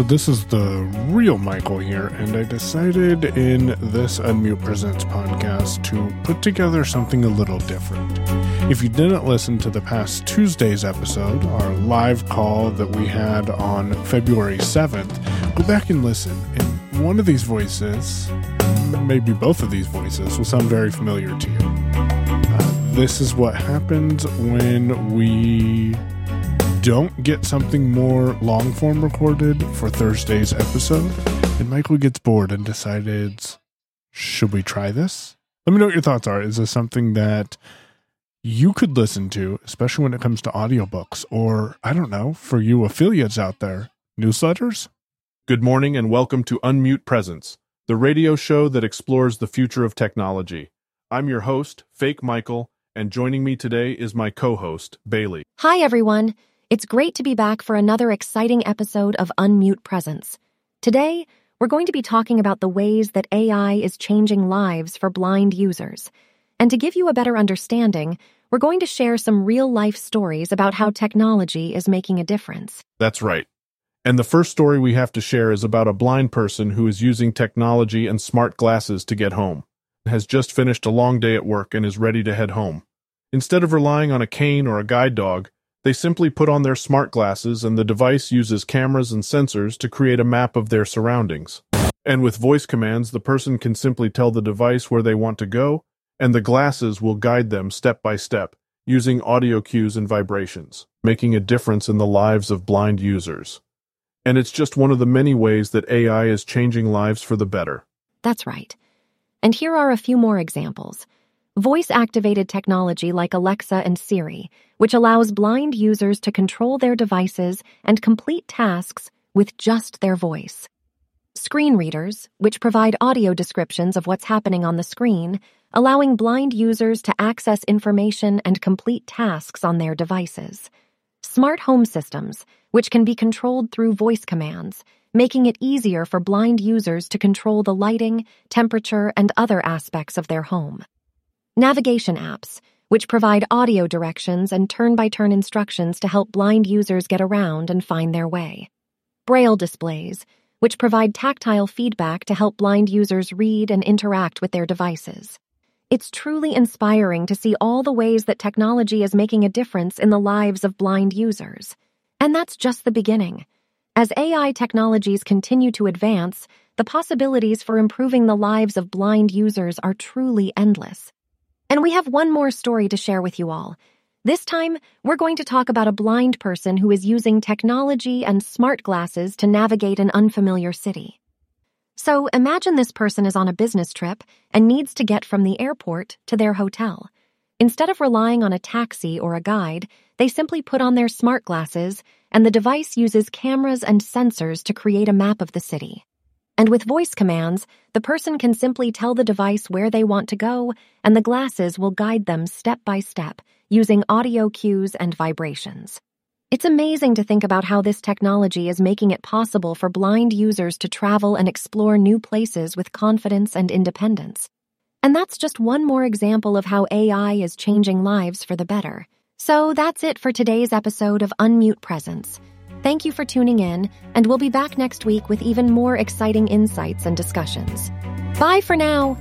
So, this is the real Michael here, and I decided in this Unmute Presents podcast to put together something a little different. If you didn't listen to the past Tuesday's episode, our live call that we had on February 7th, go back and listen. And one of these voices, maybe both of these voices, will sound very familiar to you. Uh, this is what happens when we don't get something more long form recorded for Thursday's episode, and Michael gets bored and decides, should we try this? Let me know what your thoughts are. Is this something that you could listen to, especially when it comes to audiobooks, or I don't know, for you affiliates out there, newsletters? Good morning and welcome to Unmute Presents, the radio show that explores the future of technology. I'm your host, Fake Michael, and joining me today is my co host, Bailey. Hi, everyone. It's great to be back for another exciting episode of Unmute Presents. Today, we're going to be talking about the ways that AI is changing lives for blind users. And to give you a better understanding, we're going to share some real life stories about how technology is making a difference. That's right. And the first story we have to share is about a blind person who is using technology and smart glasses to get home, has just finished a long day at work and is ready to head home. Instead of relying on a cane or a guide dog, they simply put on their smart glasses and the device uses cameras and sensors to create a map of their surroundings. And with voice commands, the person can simply tell the device where they want to go, and the glasses will guide them step by step, using audio cues and vibrations, making a difference in the lives of blind users. And it's just one of the many ways that AI is changing lives for the better. That's right. And here are a few more examples. Voice activated technology like Alexa and Siri, which allows blind users to control their devices and complete tasks with just their voice. Screen readers, which provide audio descriptions of what's happening on the screen, allowing blind users to access information and complete tasks on their devices. Smart home systems, which can be controlled through voice commands, making it easier for blind users to control the lighting, temperature, and other aspects of their home. Navigation apps, which provide audio directions and turn by turn instructions to help blind users get around and find their way. Braille displays, which provide tactile feedback to help blind users read and interact with their devices. It's truly inspiring to see all the ways that technology is making a difference in the lives of blind users. And that's just the beginning. As AI technologies continue to advance, the possibilities for improving the lives of blind users are truly endless. And we have one more story to share with you all. This time, we're going to talk about a blind person who is using technology and smart glasses to navigate an unfamiliar city. So imagine this person is on a business trip and needs to get from the airport to their hotel. Instead of relying on a taxi or a guide, they simply put on their smart glasses, and the device uses cameras and sensors to create a map of the city. And with voice commands, the person can simply tell the device where they want to go, and the glasses will guide them step by step using audio cues and vibrations. It's amazing to think about how this technology is making it possible for blind users to travel and explore new places with confidence and independence. And that's just one more example of how AI is changing lives for the better. So that's it for today's episode of Unmute Presents. Thank you for tuning in, and we'll be back next week with even more exciting insights and discussions. Bye for now.